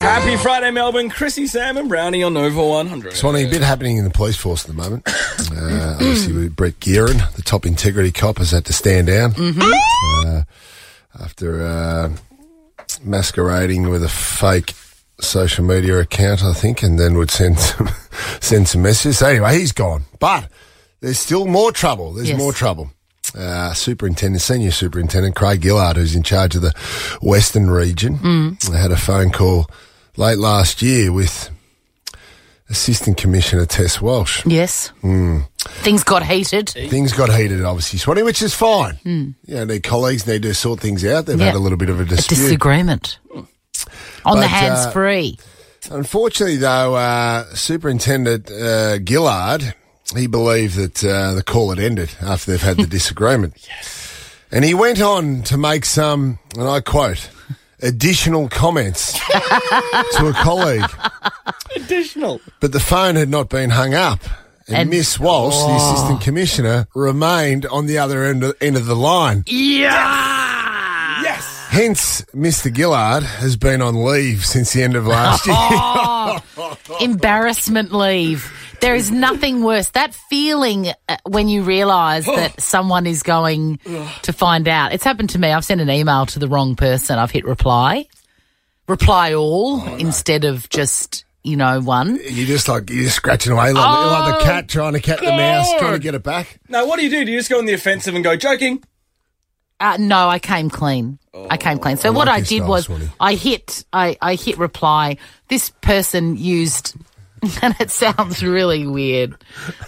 Happy Friday, Melbourne. Chrissie, Sam, and Browny on Nova 100. Swanee, a bit happening in the police force at the moment. Uh, obviously, with Brett Guerin, the top integrity cop, has had to stand down uh, after uh, masquerading with a fake social media account, I think, and then would send some, send some messages. So anyway, he's gone. But there's still more trouble. There's Yes. more trouble. Uh, superintendent, senior superintendent Craig Gillard, who's in charge of the Western region, I had a phone call late last year with Assistant Commissioner Tess Walsh. Yes. Hmm. Things got heated. Things got heated, obviously, Swanee, which is fine. You know, their colleagues need to sort things out. They've had a little bit of a A disagreement. On the But, uh, hands free. Unfortunately, though, uh, Superintendent uh, Gillard, he believed that uh, the call had ended after they've had the disagreement. Yes. And he went on to make some, and I quote, additional comments to a colleague. Additional. But the phone had not been hung up. And, And- Miss Walsh, the assistant commissioner, remained on the other end of, end of the line. Yeah. Yes. Hence, Mr. Gillard has been on leave since the end of last year. Embarrassment leave. There is nothing worse. That feeling uh, when you realise that someone is going to find out. It's happened to me. I've sent an email to the wrong person. I've hit reply, reply all instead of just you know one. You're just like you're just scratching away like, like the cat trying to catch the mouse, trying to get it back. Now, what do you do? Do you just go on the offensive and go, joking? Uh, no, I came clean. I came clean. So I what like I did style, was Swanee. I hit I, I hit reply. This person used and it sounds really weird.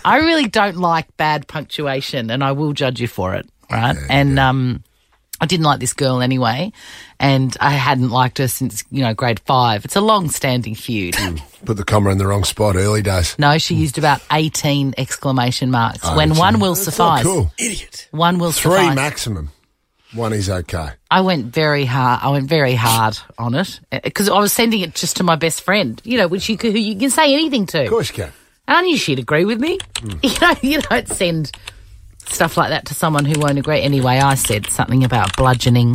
I really don't like bad punctuation and I will judge you for it, right? and um I didn't like this girl anyway, and I hadn't liked her since, you know, grade five. It's a long standing feud. Put the comma in the wrong spot early days. No, she used about 18 exclamation marks Oh, when one will that's suffice. Cool. Idiot. One will Three suffice. maximum. One is okay. I went very hard. I went very hard on it because I was sending it just to my best friend. You know, which you could, who you can say anything to. Of course you can. And I knew she'd agree with me. You know, you don't send stuff like that to someone who won't agree. Anyway, I said something about bludgeoning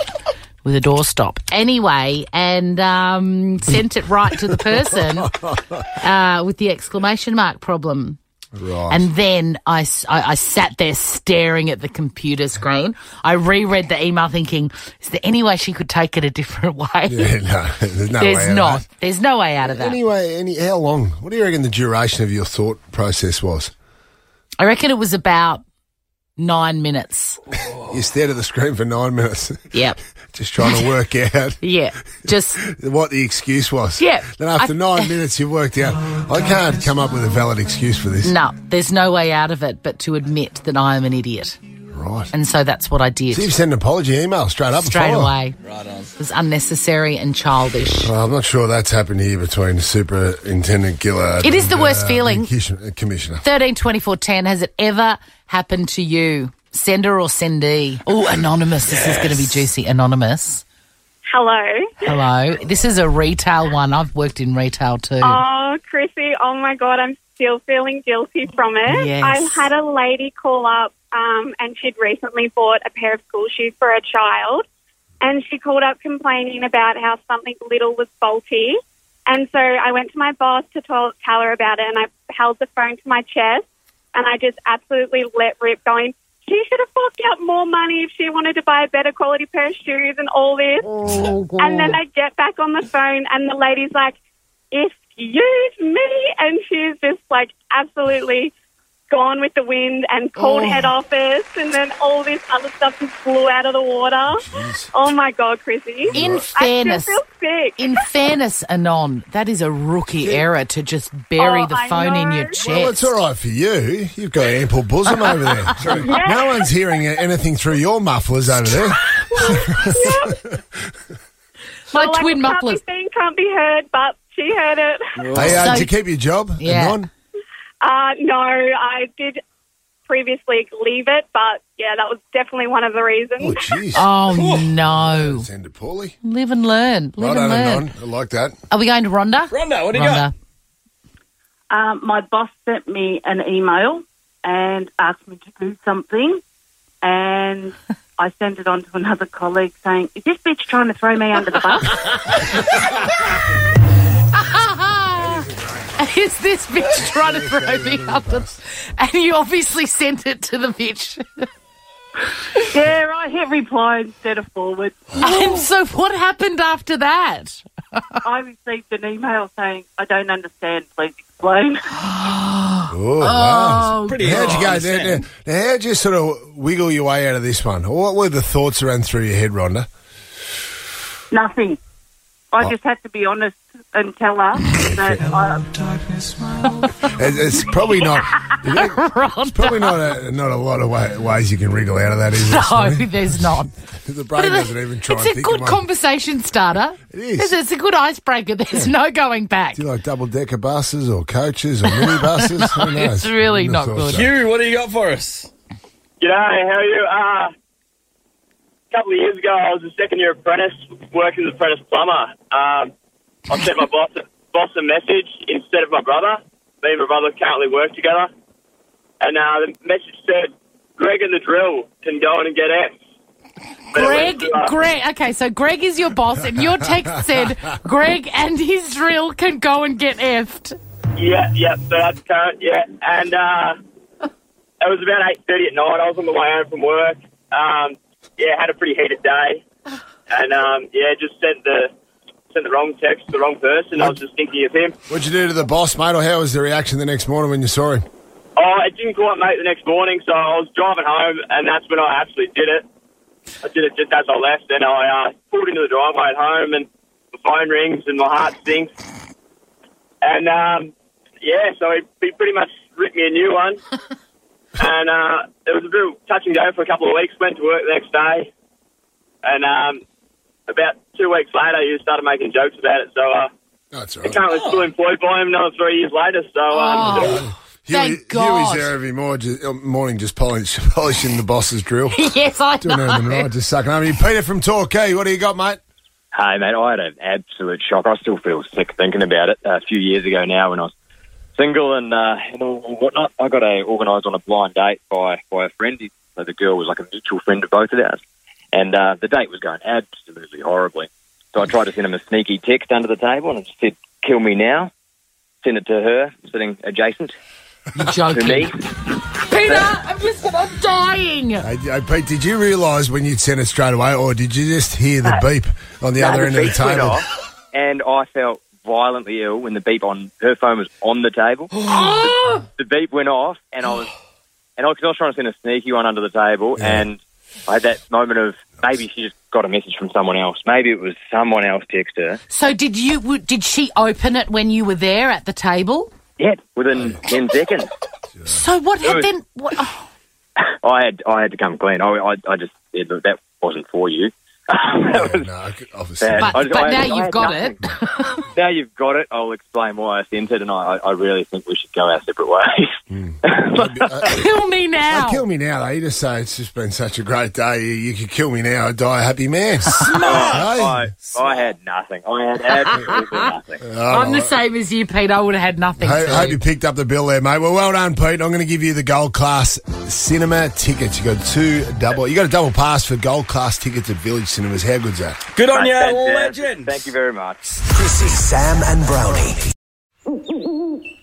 with a doorstop. Anyway, and um, sent it right to the person uh, with the exclamation mark problem. Right. And then I I sat there staring at the computer screen. I reread the email thinking, is there any way she could take it a different way? yeah, no, there's no way There's out of not. that. There's no way out of that. Anyway, any how long? What do you reckon the duration of your thought process was? I reckon it was about nine minutes. You stared at the screen for nine minutes, Yep. just trying to work out Yeah. Just, what the excuse was. Yeah. Then after I- nine minutes, you've worked out. I can't come up with a valid excuse for this. no, there's no way out of it but to admit that I am an idiot. Right. And so that's what I did. So you've sent an apology email straight up. Straight follow. away. Right on. It was unnecessary and childish. Well, I'm not sure that's happened here between Superintendent Gillard. It is the worst uh, feeling. Commissioner. 13 24 10. Has it ever happened to you? Sender or sendee? Oh, anonymous. This is going to be juicy. Anonymous. Hello. Hello. This is a retail one. I've worked in retail too. Oh, Chrissie, oh my God, I'm still feeling guilty from it. Yes. I had a lady call up um, and she'd recently bought a pair of school shoes for her child. And she called up complaining about how something little was faulty. And so I went to my boss to tell, tell her about it and I held the phone to my chest and I just absolutely let rip going, she should have forked out more money if she wanted to buy a better quality pair of shoes and all this. Oh, And then I get back on the phone, and the lady's like, "Excuse me," and she's just like absolutely gone with the wind and called head office, and then all this other stuff just flew out of the water. Oh my god, Chrissie! In I fairness, feel sick. in fairness, Anon, that is a rookie error to just bury Oh, the phone in your Well, chest. Well, it's all right for you. You've got ample bosom over there. No one's hearing anything through your mufflers over there. My Well, like, twin it can't mufflers. be seen, can't be heard, but she heard it. Hey, uh, So- did you keep your job? at Yeah. Nine? Uh, no, I did previously leave it, but yeah, that was definitely one of the reasons. Oh, jeez. Oh no! That's ended poorly. Live and learn. Live Right and on, learn. Non. I like that. Are we going to Rhonda? Rhonda, what do you Rhonda. Um, my boss sent me an email and asked me to do something, and I sent it on to another colleague saying, "Is this bitch trying to throw me under the bus?" Is this bitch trying to throw me under? And you obviously sent it to the bitch. yeah, I hit reply instead of forward. And so what happened after that? I received an email saying, "I don't understand. Please explain." Oh, wow. Pretty How'd you go? Now, now, now how'd you sort of wiggle your way out of this one? What were the thoughts that ran through your head, Rhonda? Nothing. I just had to be honest and tell her that I, It- It's probably not. It's probably not a, not a lot of way, ways you can wriggle out of that, is it? No, Sonny? there's not. The brain doesn't even try it's and a think good of one. conversation starter. It is. It's, it's a good icebreaker. There's no going back. Do you like double decker buses or coaches or minibuses? Who knows? It's really Wouldn't have not thought good. so. Hugh, what do you got for us? G'day, how are you? Uh, a couple of years ago, I was a second year apprentice working as an apprentice plumber. Um, I sent my boss, boss a message instead of my brother. Me and my brother currently work together. And uh, the message said, Greg and the drill can go in and get it Greg, uh, Greg. Okay, so Greg is your boss, and your text said Greg and his drill can go and get effed. Yeah, yeah, so that's current, yeah. And uh, it was about 8.30 at night. I was on the way home from work. Um, yeah, had a pretty heated day. And, um, yeah, just sent the sent the wrong text to the wrong person. I was just thinking of him. What'd you do to the boss, mate, or how was the reaction the next morning when you saw him? Oh, it didn't quite make the next morning, so I was driving home, and that's when I actually did it. I did it just as I left, and I uh, pulled into the driveway at home, and the phone rings, and my heart sinks. And um, yeah, so he, he pretty much ripped me a new one. and uh, it was a real touch and go for a couple of weeks. Went to work the next day, and um, about two weeks later, he started making jokes about it. So uh, That's all I'm right. currently still employed by him another three years later. So um, Oh. Thank Huey, God. Huey's there every morning, just, uh, morning just polish, polishing the boss's drill. yes, I Doing know. anything right, just sucking over you. Peter from Torquay, what do you got, mate? Hey, mate, I had an absolute shock. I still feel sick thinking about it. a few years ago now, when I was single and uh, and whatnot, I got a organised on a blind date by by a friend. So the girl was like a mutual friend of both of ours, and uh, the date was going absolutely horribly. So I tried to send him a sneaky text under the table, and I just said, "Kill me now." Send it to her, sitting adjacent You're to me. Peter, I'm just I'm dying. Hey, hey, Pete, did you realise when you'd sent it straight away, or did you just hear the beep on the No, other end of the beep went table? off, and I felt violently ill when the beep on her phone was on the table. Oh, the beep went off, and I was, and I, 'cause I was trying to send a sneaky one under the table, and I had that moment of maybe she just got a message from someone else. Maybe it was someone else text her. so did you? w- Did she open it when you were there at the table? Yeah, within ten seconds, So what had was- then? What, oh, I had I had to come clean. I I, I just said look, that wasn't for you. that was No, obviously. But- I- but I- now I you've got nothing. now you've got it. I'll explain why I sent it, and I, I really think we should go our separate ways. Hmm. Uh, kill me now. Hey, kill me now, though. You just say it's just been such a great day. You, you could kill me now, I'd die a happy man. Smart, I. I had nothing. I had absolutely nothing. Oh, I'm the same as you, Pete. I would have had nothing. Hope, to hope you picked up the bill there, mate. Well, well done, Pete. I'm going to give you the gold class cinema tickets. You got two double. You got a double pass for gold class tickets at Village Cinemas. How good's that? Good on you, legend. Thank you very much. This is Sam, and Browny.